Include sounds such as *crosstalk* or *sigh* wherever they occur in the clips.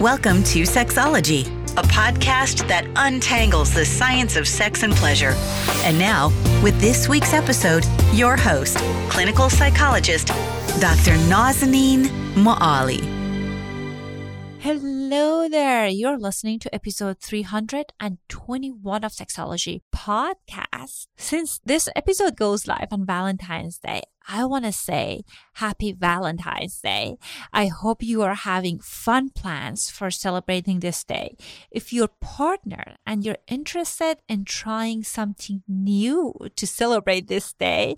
Welcome to Sexology, a podcast that untangles the science of sex and pleasure. And now, with this week's episode, your host, clinical psychologist, Dr. Nazanin Moali. Hello there. You're listening to episode 321 of Sexology podcast. Since this episode goes live on Valentine's Day, I want to say happy Valentine's Day. I hope you are having fun plans for celebrating this day. If your partner and you're interested in trying something new to celebrate this day,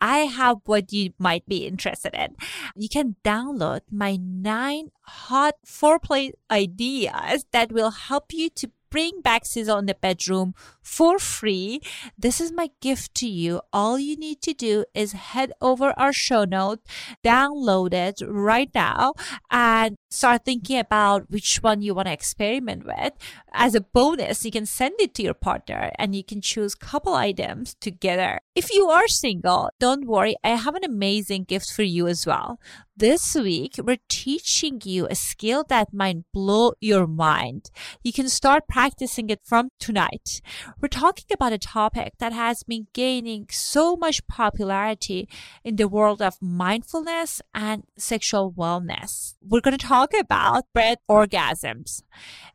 I have what you might be interested in. You can download my nine hot foreplay ideas that will help you to bring back sizzle in the bedroom for free. This is my gift to you. All you need to do is head over our show note, download it right now, and start thinking about which one you want to experiment with. As a bonus, you can send it to your partner and you can choose couple items together. If you are single, don't worry. I have an amazing gift for you as well. This week, we're teaching you a skill that might blow your mind. You can start practicing it from tonight. We're talking about a topic that has been gaining so much popularity in the world of mindfulness and sexual wellness. We're going to talk about breath orgasms.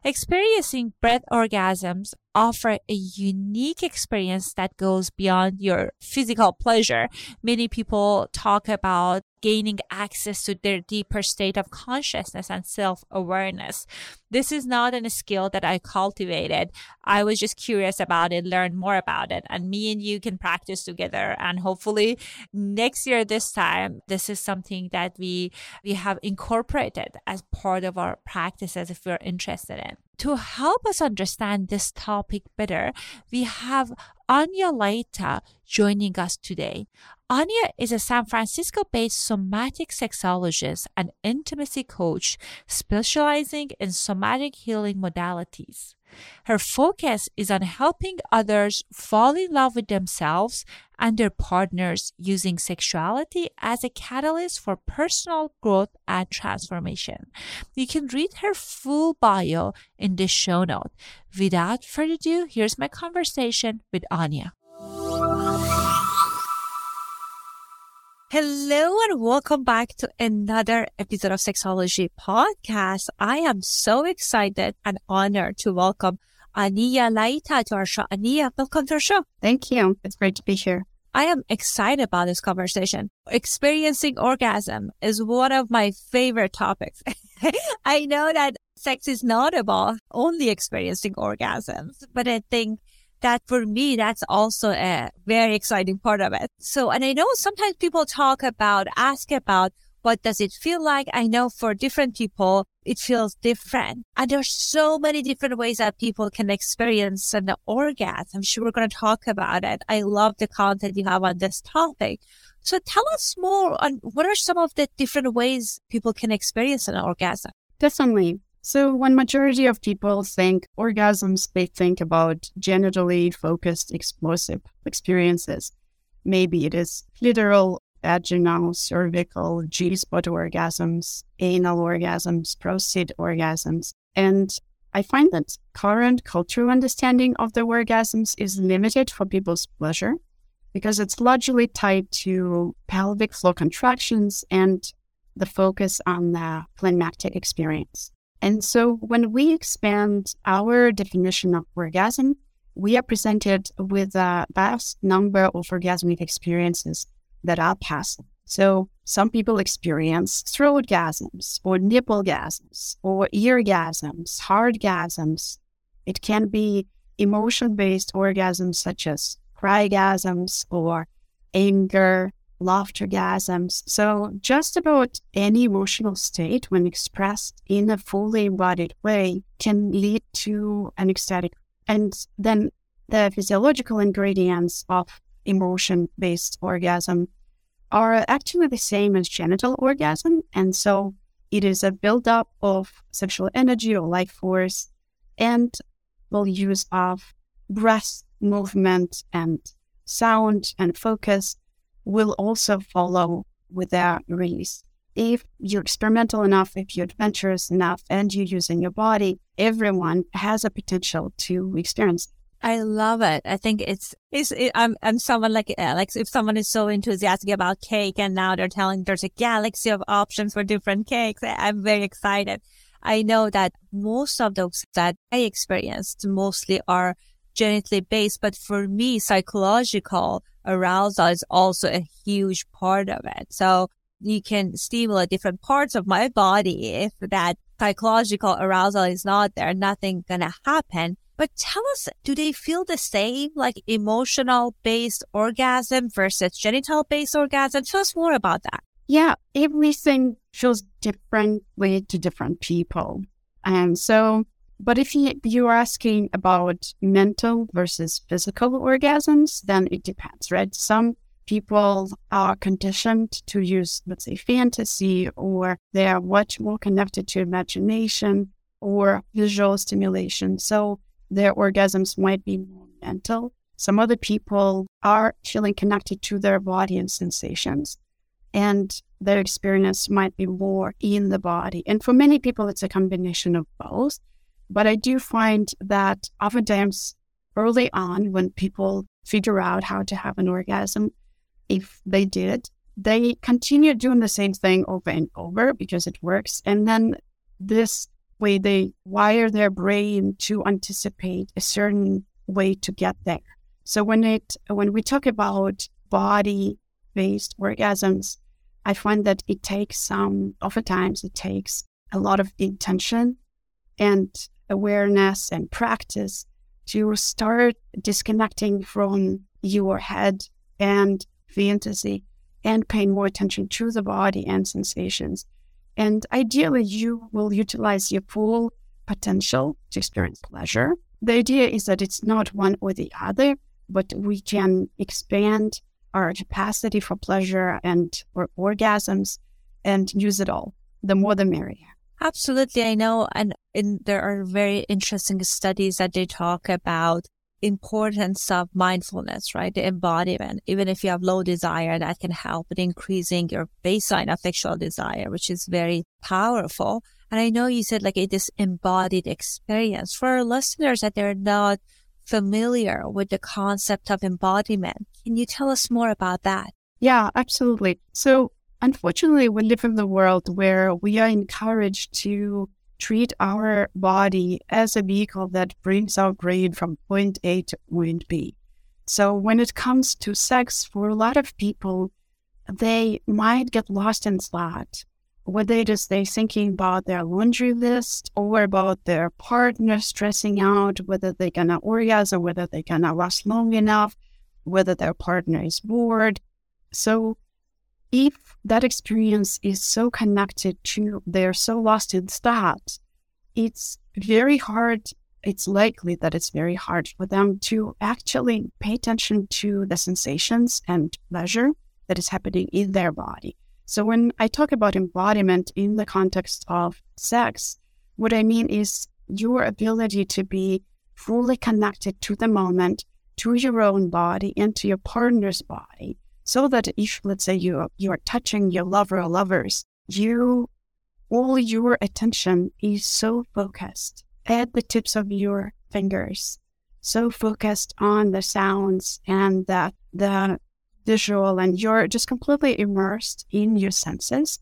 Experiencing breath orgasms offer a unique experience that goes beyond your physical pleasure. Many people talk about gaining access to their deeper state of consciousness and self awareness. This is not a skill that I cultivated. I was just curious about it, learn more about it, and me and you can practice together. And hopefully next year, this time, this is something that we, we have incorporated as part of our practices if we're interested in. To help us understand this topic better, we have Anya Laita joining us today. Anya is a San Francisco based somatic sexologist and intimacy coach specializing in somatic healing modalities. Her focus is on helping others fall in love with themselves and their partners using sexuality as a catalyst for personal growth and transformation. You can read her full bio in the show note. Without further ado, here's my conversation with Anya. Hello and welcome back to another episode of Sexology Podcast. I am so excited and honored to welcome Ania Laita to our show. Ania, welcome to our show. Thank you. It's great to be here. I am excited about this conversation. Experiencing orgasm is one of my favorite topics. *laughs* I know that sex is not about only experiencing orgasms, but I think that for me, that's also a very exciting part of it. So, and I know sometimes people talk about, ask about, what does it feel like? I know for different people, it feels different. And there's so many different ways that people can experience an orgasm. I'm sure we're going to talk about it. I love the content you have on this topic. So tell us more on what are some of the different ways people can experience an orgasm? Definitely. So when majority of people think orgasms, they think about genitally focused explosive experiences. Maybe it is clitoral, vaginal, cervical, G-spot orgasms, anal orgasms, prostate orgasms. And I find that current cultural understanding of the orgasms is limited for people's pleasure because it's largely tied to pelvic floor contractions and the focus on the climactic experience. And so when we expand our definition of orgasm, we are presented with a vast number of orgasmic experiences that are passive. So some people experience throat gasms or nipple gasms or eargasms, heartgasms. It can be emotion based orgasms such as cry crygasms or anger, laughter gasms. So, just about any emotional state, when expressed in a fully embodied way, can lead to an ecstatic. And then the physiological ingredients of emotion based orgasm are actually the same as genital orgasm. And so, it is a buildup of sexual energy or life force and will use of breath, movement, and sound and focus will also follow with their release. if you're experimental enough, if you're adventurous enough, and you're using your body, everyone has a potential to experience. I love it. I think it's, it's it, I'm I'm someone like uh, like if someone is so enthusiastic about cake and now they're telling there's a galaxy of options for different cakes. I'm very excited. I know that most of those that I experienced mostly are genetically based, but for me, psychological arousal is also a huge part of it. So you can stimulate different parts of my body. If that psychological arousal is not there, nothing gonna happen. But tell us, do they feel the same, like emotional based orgasm versus genital based orgasm? Tell us more about that. Yeah, everything feels differently to different people. And so, but if you, you're asking about mental versus physical orgasms, then it depends, right? Some people are conditioned to use, let's say, fantasy, or they are much more connected to imagination or visual stimulation. So their orgasms might be more mental. Some other people are feeling connected to their body and sensations, and their experience might be more in the body. And for many people, it's a combination of both. But I do find that oftentimes early on, when people figure out how to have an orgasm, if they did, they continue doing the same thing over and over because it works. And then this way they wire their brain to anticipate a certain way to get there. So when it when we talk about body based orgasms, I find that it takes some oftentimes it takes a lot of intention and awareness and practice to start disconnecting from your head and fantasy and paying more attention to the body and sensations and ideally, you will utilize your full potential to experience pleasure. The idea is that it's not one or the other, but we can expand our capacity for pleasure and or orgasms and use it all. The more the merrier. Absolutely. I know. And, and there are very interesting studies that they talk about importance of mindfulness, right? The embodiment. Even if you have low desire, that can help with increasing your baseline of sexual desire, which is very powerful. And I know you said like it is embodied experience for our listeners that they're not familiar with the concept of embodiment. Can you tell us more about that? Yeah, absolutely. So unfortunately, we live in the world where we are encouraged to treat our body as a vehicle that brings our brain from point A to point B. So when it comes to sex, for a lot of people, they might get lost in thought. Whether it is they thinking about their laundry list or about their partner stressing out, whether they're gonna orgasm, whether they're gonna last long enough, whether their partner is bored. So if that experience is so connected to, they're so lost in thought, it's very hard. It's likely that it's very hard for them to actually pay attention to the sensations and pleasure that is happening in their body. So when I talk about embodiment in the context of sex, what I mean is your ability to be fully connected to the moment, to your own body, and to your partner's body, so that if, let's say, you you are touching your lover or lovers, you all your attention is so focused at the tips of your fingers, so focused on the sounds and the the visual, and you're just completely immersed in your senses.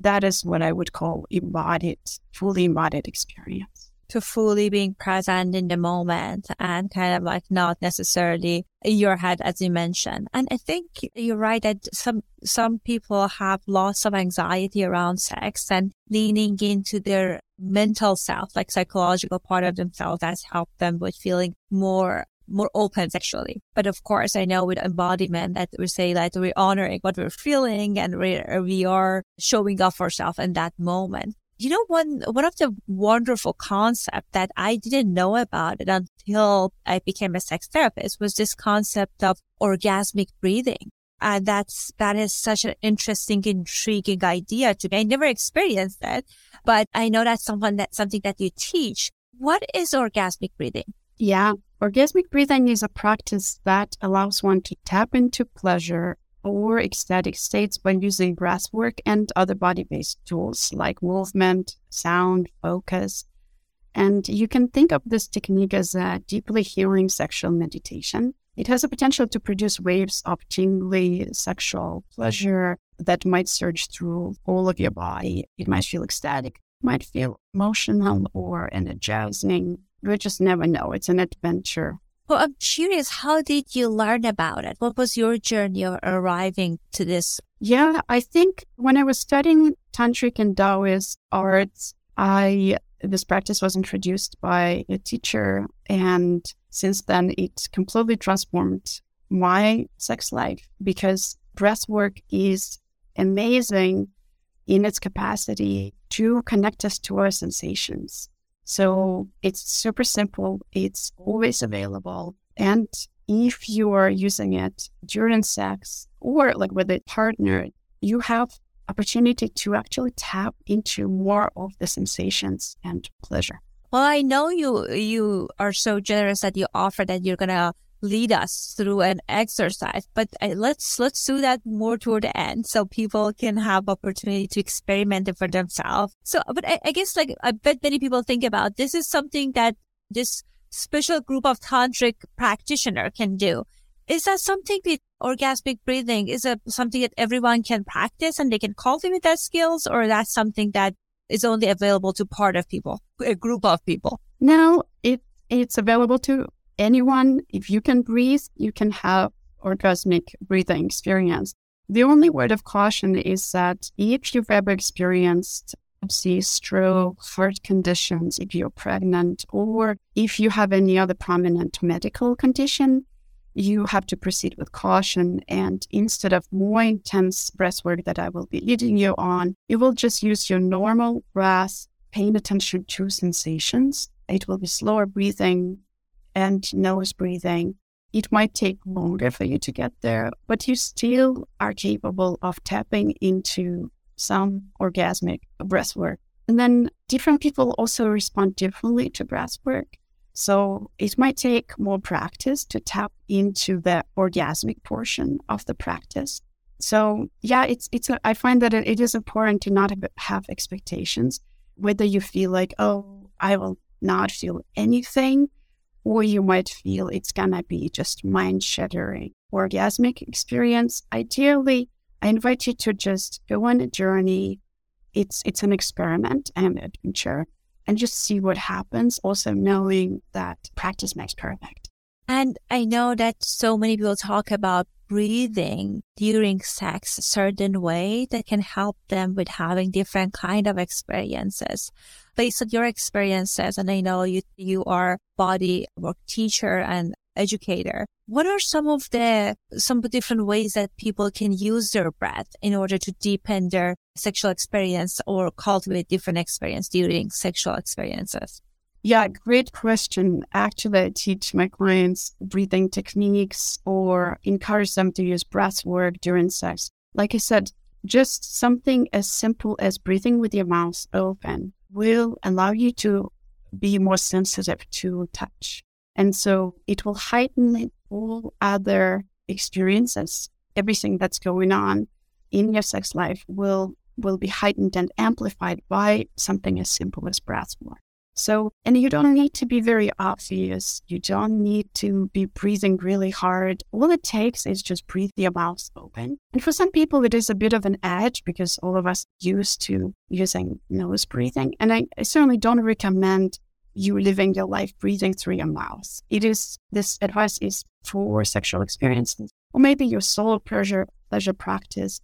That is what I would call embodied, fully embodied experience to fully being present in the moment and kind of like not necessarily in your head as you mentioned and i think you're right that some some people have lots of anxiety around sex and leaning into their mental self like psychological part of themselves has helped them with feeling more more open sexually. But of course, I know with embodiment that we say that we're honoring what we're feeling and we we are showing off ourselves in that moment. You know, one, one of the wonderful concept that I didn't know about it until I became a sex therapist was this concept of orgasmic breathing. And that's, that is such an interesting, intriguing idea to me. I never experienced that, but I know that's someone that, something that you teach. What is orgasmic breathing? Yeah. Orgasmic breathing is a practice that allows one to tap into pleasure or ecstatic states by using breathwork and other body based tools like movement, sound, focus. And you can think of this technique as a deeply healing sexual meditation. It has a potential to produce waves of tingly sexual pleasure that might surge through all of your body. It might feel ecstatic, might feel emotional or energizing. We just never know. It's an adventure. Well, I'm curious, how did you learn about it? What was your journey of arriving to this? Yeah, I think when I was studying Tantric and Taoist arts, I this practice was introduced by a teacher, and since then it completely transformed my sex life because breath work is amazing in its capacity to connect us to our sensations. So it's super simple, it's always available. And if you are using it during sex or like with a partner, you have opportunity to actually tap into more of the sensations and pleasure. Well, I know you you are so generous that you offer that you're gonna lead us through an exercise, but uh, let's let's do that more toward the end so people can have opportunity to experiment it for themselves. So, but I, I guess like I bet many people think about this is something that this special group of tantric practitioner can do. Is that something that orgasmic breathing is a something that everyone can practice and they can cultivate that skills, or that's something that is only available to part of people, a group of people? No, it it's available to anyone. If you can breathe, you can have orgasmic breathing experience. The only word of caution is that if you've ever experienced see stroke, heart conditions, if you're pregnant, or if you have any other prominent medical condition, you have to proceed with caution. And instead of more intense breath work that I will be leading you on, you will just use your normal breath, paying attention to sensations. It will be slower breathing and nose breathing. It might take longer for you to get there, but you still are capable of tapping into some orgasmic breath work. And then different people also respond differently to breath work. So it might take more practice to tap into the orgasmic portion of the practice. So yeah, it's it's. A, I find that it, it is important to not have expectations, whether you feel like oh I will not feel anything, or you might feel it's gonna be just mind shattering orgasmic experience. Ideally, I invite you to just go on a journey. It's it's an experiment and an adventure and just see what happens. Also, knowing that practice makes perfect. And I know that so many people talk about breathing during sex a certain way that can help them with having different kind of experiences based on your experiences and i know you you are body work teacher and educator. What are some of the some different ways that people can use their breath in order to deepen their sexual experience or cultivate different experience during sexual experiences? Yeah, great question. Actually, I teach my clients breathing techniques or encourage them to use breath work during sex. Like I said, just something as simple as breathing with your mouth open will allow you to be more sensitive to touch. And so it will heighten all other experiences. Everything that's going on in your sex life will will be heightened and amplified by something as simple as breath work. So, and you don't need to be very obvious. You don't need to be breathing really hard. All it takes is just breathe your mouth open. And for some people, it is a bit of an edge because all of us used to using nose breathing. And I, I certainly don't recommend you living your life breathing through your mouth. It is this advice is for sexual experiences or maybe your solo pleasure pleasure practice.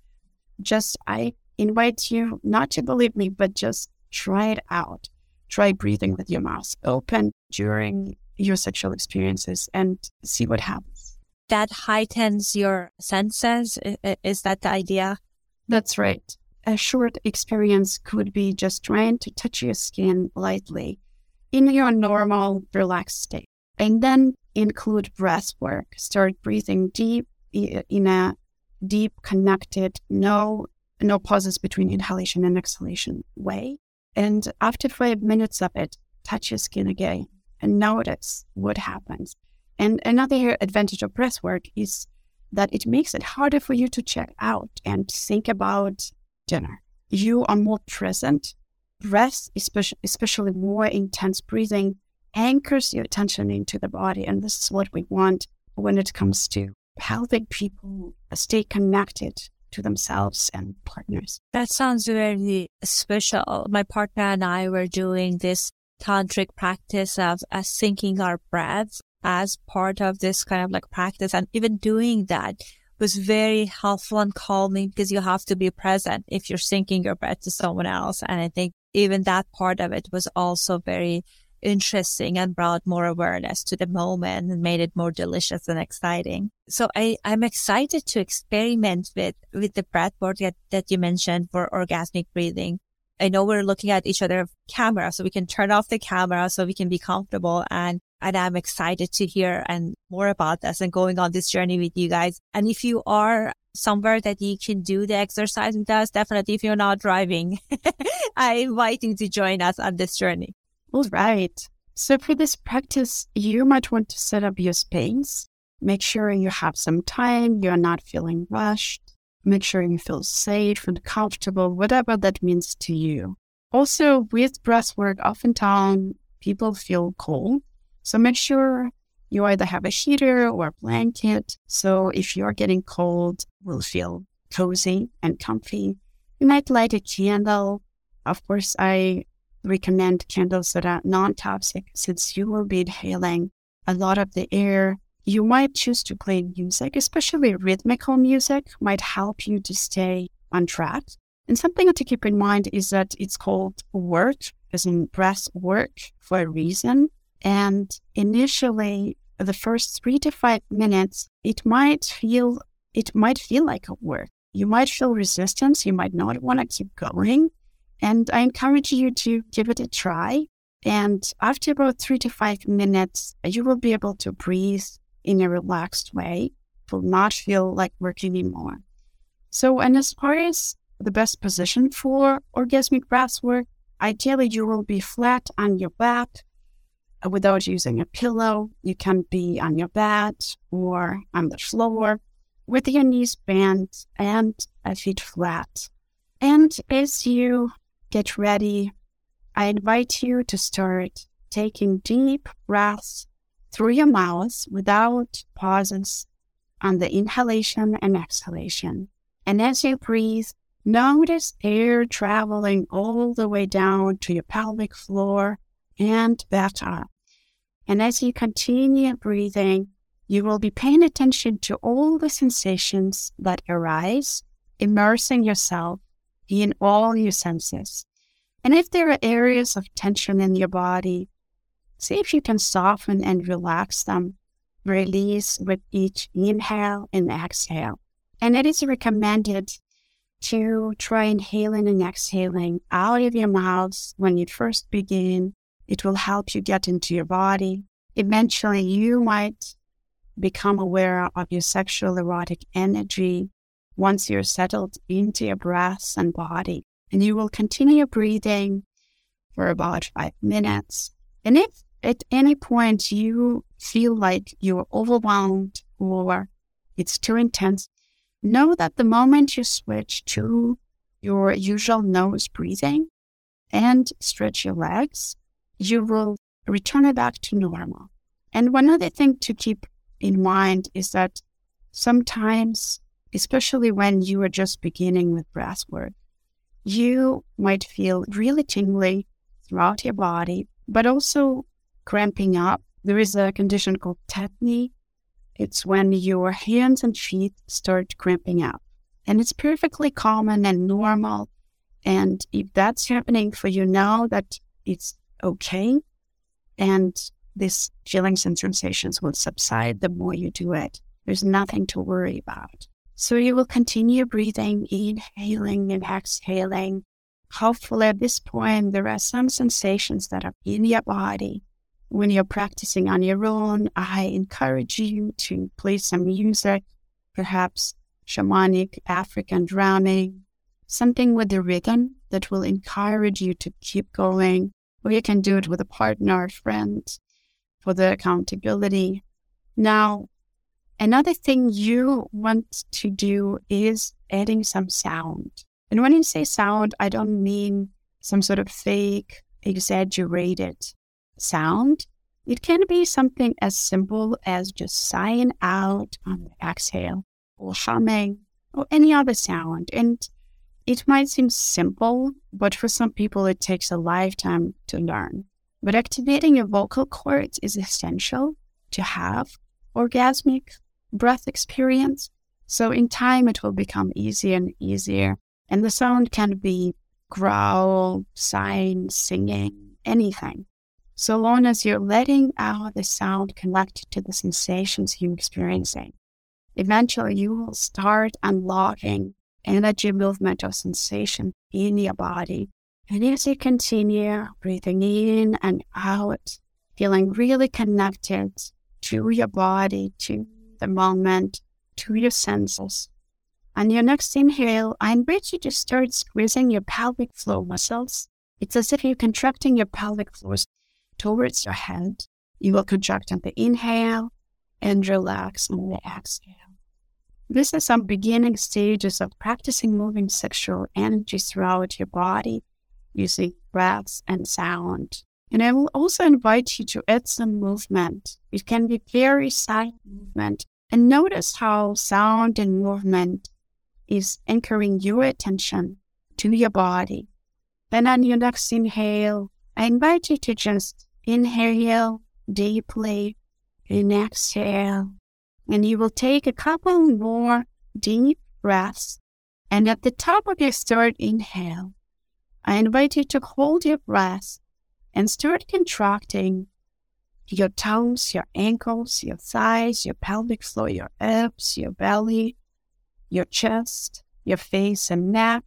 Just I invite you not to believe me, but just try it out. Try breathing with your mouth open during your sexual experiences and see what happens. That heightens your senses. Is that the idea? That's right. A short experience could be just trying to touch your skin lightly in your normal relaxed state. And then include breath work. Start breathing deep in a deep, connected, no no pauses between inhalation and exhalation way. And after five minutes of it, touch your skin again and notice what happens. And another advantage of breath work is that it makes it harder for you to check out and think about dinner. You are more present. Breath, especially, more intense breathing, anchors your attention into the body. And this is what we want when it comes to helping people stay connected to themselves and partners. That sounds very special. My partner and I were doing this tantric practice of uh, syncing our breaths as part of this kind of like practice. And even doing that was very helpful and calming because you have to be present if you're syncing your breath to someone else. And I think even that part of it was also very interesting and brought more awareness to the moment and made it more delicious and exciting. So I, I'm excited to experiment with, with the breath work that, that you mentioned for orgasmic breathing. I know we're looking at each other camera, so we can turn off the camera so we can be comfortable. And, and I'm excited to hear and more about this and going on this journey with you guys. And if you are somewhere that you can do the exercise with us, definitely if you're not driving, *laughs* I invite you to join us on this journey. All right. So for this practice, you might want to set up your space. Make sure you have some time, you're not feeling rushed. Make sure you feel safe and comfortable, whatever that means to you. Also, with breathwork, oftentimes people feel cold. So make sure you either have a heater or a blanket. So if you're getting cold, will feel cozy and comfy. You might light a candle. Of course, I recommend candles that are non toxic since you will be inhaling a lot of the air. You might choose to play music, especially rhythmical music, might help you to stay on track. And something to keep in mind is that it's called work, as in breath work, for a reason. And initially, the first three to five minutes, it might feel it might feel like a work. You might feel resistance. You might not want to keep going. And I encourage you to give it a try. And after about three to five minutes, you will be able to breathe in a relaxed way. Will not feel like work anymore. So, and as far as the best position for orgasmic breath work, ideally you will be flat on your back uh, without using a pillow. You can be on your bed or on the floor with your knees bent and feet flat. And as you get ready, I invite you to start taking deep breaths through your mouth without pauses on the inhalation and exhalation. And as you breathe, notice air traveling all the way down to your pelvic floor and back up. And as you continue breathing, you will be paying attention to all the sensations that arise, immersing yourself in all your senses. And if there are areas of tension in your body, see if you can soften and relax them. Release with each inhale and exhale. And it is recommended to try inhaling and exhaling out of your mouth when you first begin. It will help you get into your body. Eventually, you might become aware of your sexual erotic energy once you're settled into your breath and body. And you will continue breathing for about five minutes. And if at any point you feel like you're overwhelmed or it's too intense, know that the moment you switch to your usual nose breathing and stretch your legs, you will return it back to normal. And one other thing to keep in mind is that sometimes especially when you are just beginning with breath work, you might feel really tingly throughout your body, but also cramping up. There is a condition called tetany. It's when your hands and feet start cramping up. And it's perfectly common and normal. And if that's happening for you now, that it's okay. And these feelings and sensations will subside the more you do it. There's nothing to worry about. So you will continue breathing, inhaling and exhaling. Hopefully, at this point, there are some sensations that are in your body. When you're practicing on your own, I encourage you to play some music, perhaps shamanic African drumming, something with the rhythm that will encourage you to keep going. Or you can do it with a partner or friend for the accountability. Now, Another thing you want to do is adding some sound. And when you say sound, I don't mean some sort of fake, exaggerated sound. It can be something as simple as just sighing out on the exhale or humming or any other sound. And it might seem simple, but for some people, it takes a lifetime to learn. But activating your vocal cords is essential to have orgasmic breath experience. So in time, it will become easier and easier. And the sound can be growl, sign, singing, anything. So long as you're letting out the sound connected to the sensations you're experiencing, eventually you will start unlocking energy, movement, or sensation in your body. And as you continue breathing in and out, feeling really connected to your body, to the moment to your senses. On your next inhale, I invite you to start squeezing your pelvic floor muscles. It's as if you're contracting your pelvic floors towards your head. You will contract on the inhale and relax on the exhale. This is some beginning stages of practicing moving sexual energy throughout your body using breaths and sound. And I will also invite you to add some movement. It can be very silent movement and notice how sound and movement is anchoring your attention to your body. Then on your next inhale, I invite you to just inhale deeply and exhale. And you will take a couple more deep breaths. And at the top of your third inhale, I invite you to hold your breath and start contracting your toes, your ankles, your thighs, your pelvic floor, your abs, your belly, your chest, your face and neck.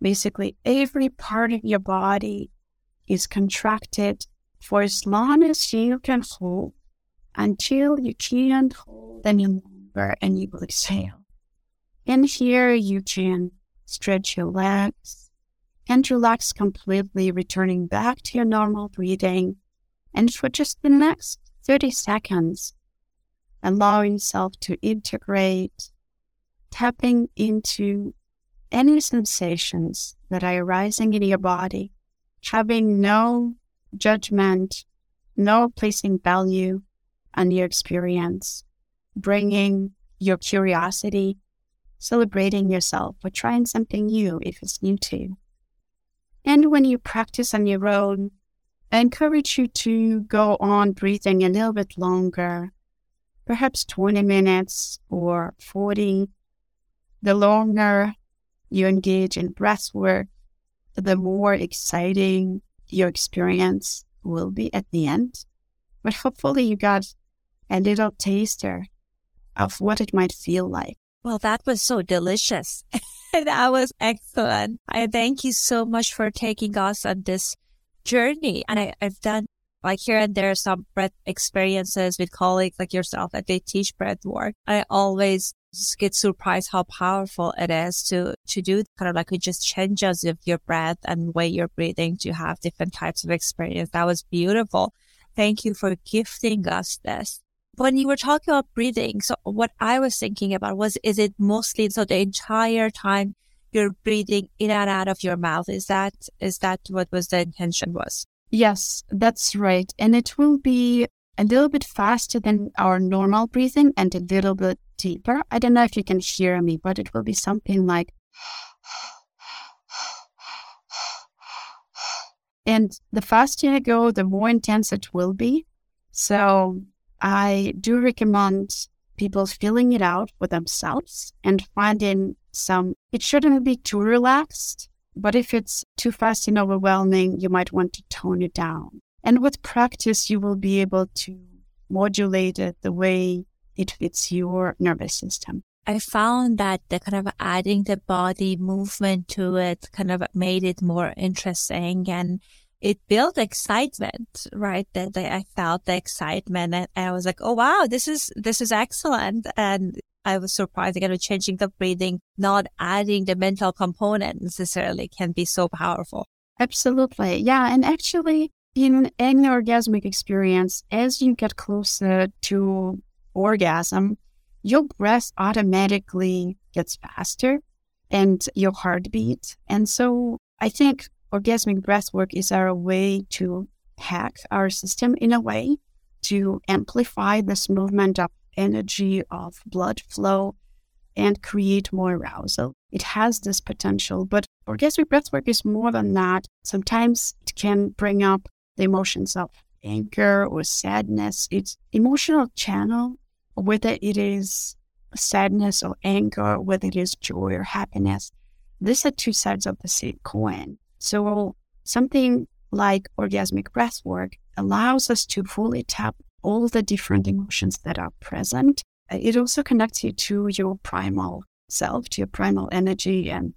Basically, every part of your body is contracted for as long as you can hold until you can't hold any longer and you will exhale. And here you can stretch your legs and relax completely, returning back to your normal breathing and for just the next 30 seconds, allow yourself to integrate, tapping into any sensations that are arising in your body, having no judgment, no placing value on your experience, bringing your curiosity, celebrating yourself for trying something new if it's new to you. And when you practice on your own, I encourage you to go on breathing a little bit longer, perhaps 20 minutes or 40. The longer you engage in breath work, the more exciting your experience will be at the end. But hopefully, you got a little taster of what it might feel like. Well, that was so delicious. *laughs* that was excellent. I thank you so much for taking us on this journey. And I, I've done like here and there some breath experiences with colleagues like yourself that they teach breath work. I always get surprised how powerful it is to to do kind of like it just changes of your breath and way you're breathing to have different types of experience. That was beautiful. Thank you for gifting us this. When you were talking about breathing, so what I was thinking about was is it mostly so the entire time you're breathing in and out of your mouth. Is that is that what was the intention was? Yes, that's right. And it will be a little bit faster than our normal breathing and a little bit deeper. I don't know if you can hear me, but it will be something like And the faster you go, the more intense it will be. So I do recommend people feeling it out for themselves and finding some, it shouldn't be too relaxed, but if it's too fast and overwhelming, you might want to tone it down. And with practice, you will be able to modulate it the way it fits your nervous system. I found that the kind of adding the body movement to it kind of made it more interesting and it built excitement, right? That I felt the excitement and I was like, oh wow, this is this is excellent. And I was surprised again with changing the breathing, not adding the mental component necessarily can be so powerful. Absolutely. Yeah. And actually in any orgasmic experience, as you get closer to orgasm, your breath automatically gets faster and your heartbeat. And so I think orgasmic breathwork is our way to hack our system in a way to amplify this movement of energy, of blood flow, and create more arousal. It has this potential, but orgasmic breathwork is more than that. Sometimes it can bring up the emotions of anger or sadness. It's emotional channel, whether it is sadness or anger, whether it is joy or happiness. These are two sides of the same coin. So something like orgasmic breath work allows us to fully tap all the different emotions that are present. Uh, it also connects you to your primal self, to your primal energy. And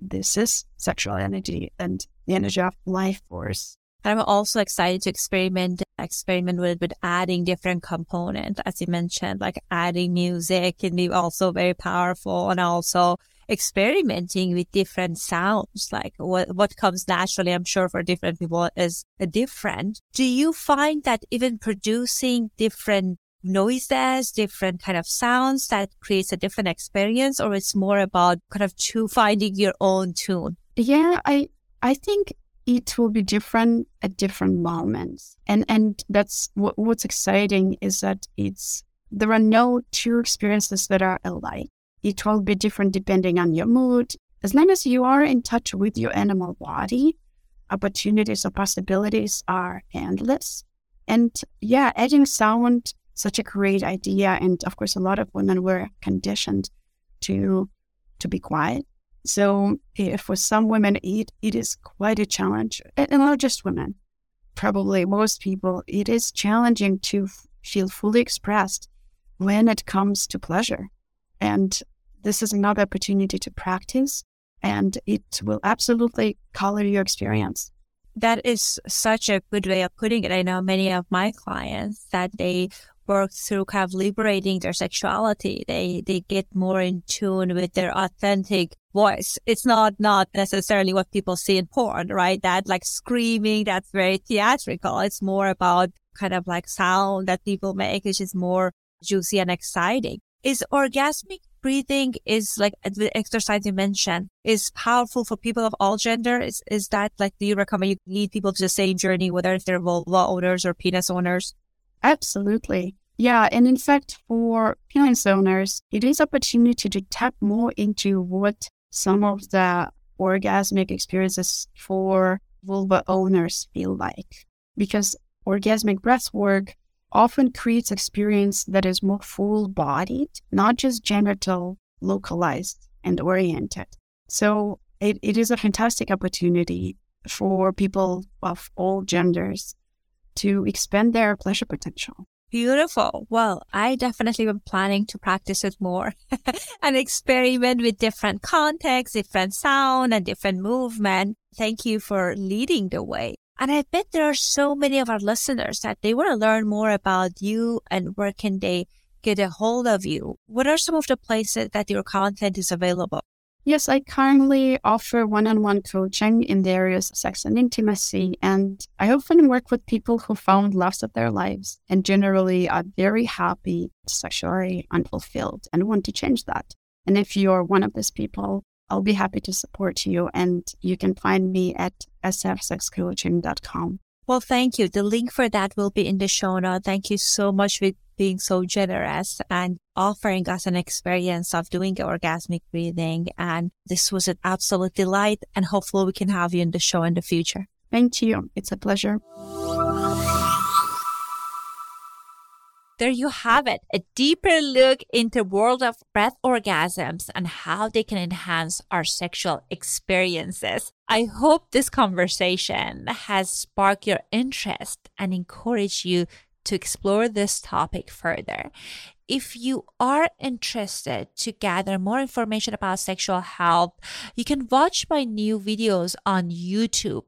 this is sexual energy and the energy of life force. I'm also excited to experiment experiment with with adding different components, as you mentioned, like adding music can be also very powerful, and also experimenting with different sounds, like what, what comes naturally, I'm sure for different people is different. Do you find that even producing different noises, different kind of sounds that creates a different experience, or it's more about kind of to finding your own tune? Yeah, I I think it will be different at different moments, and and that's what, what's exciting is that it's there are no two experiences that are alike. It will be different depending on your mood. As long as you are in touch with your animal body, opportunities or possibilities are endless. And yeah, adding sound, such a great idea. And of course, a lot of women were conditioned to to be quiet. So if for some women, it, it is quite a challenge, and not just women, probably most people, it is challenging to feel fully expressed when it comes to pleasure. And this is another opportunity to practice, and it will absolutely color your experience. That is such a good way of putting it. I know many of my clients that they work through kind of liberating their sexuality. They they get more in tune with their authentic voice. It's not not necessarily what people see in porn, right? That like screaming, that's very theatrical. It's more about kind of like sound that people make, which is more juicy and exciting. Is orgasmic breathing is like the exercise you mentioned is powerful for people of all gender? Is is that like do you recommend you lead people to the same journey, whether if they're vulva owners or penis owners? Absolutely. Yeah, and in fact, for penis owners, it is opportunity to tap more into what some of the orgasmic experiences for vulva owners feel like, because orgasmic breath work often creates experience that is more full bodied, not just genital localized and oriented. So it, it is a fantastic opportunity for people of all genders to expand their pleasure potential. Beautiful. Well, I definitely am planning to practice it more *laughs* and experiment with different contexts, different sound and different movement. Thank you for leading the way. And I bet there are so many of our listeners that they want to learn more about you and where can they get a hold of you. What are some of the places that your content is available? Yes, I currently offer one on one coaching in the areas of sex and intimacy. And I often work with people who found loves of their lives and generally are very happy, sexually unfulfilled, and want to change that. And if you're one of these people, I'll be happy to support you. And you can find me at sfsexcoaching.com. Well, thank you. The link for that will be in the show note. Thank you so much for being so generous and offering us an experience of doing orgasmic breathing. And this was an absolute delight. And hopefully we can have you in the show in the future. Thank you. It's a pleasure. There you have it a deeper look into world of breath orgasms and how they can enhance our sexual experiences. I hope this conversation has sparked your interest and encouraged you to explore this topic further if you are interested to gather more information about sexual health, you can watch my new videos on YouTube.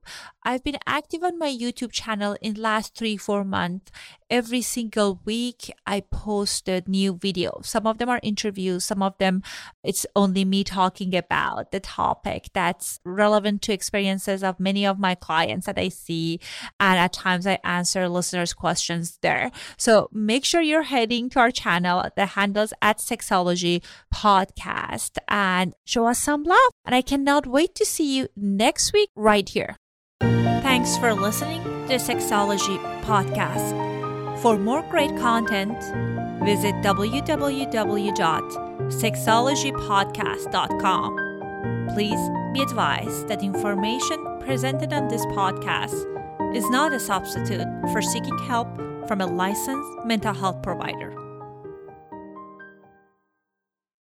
I've been active on my YouTube channel in last three, four months. Every single week, I posted new videos. Some of them are interviews. Some of them, it's only me talking about the topic that's relevant to experiences of many of my clients that I see. And at times I answer listeners' questions there. So make sure you're heading to our channel email. The handles at Sexology Podcast and show us some love. And I cannot wait to see you next week right here. Thanks for listening to Sexology Podcast. For more great content, visit www.sexologypodcast.com. Please be advised that information presented on this podcast is not a substitute for seeking help from a licensed mental health provider.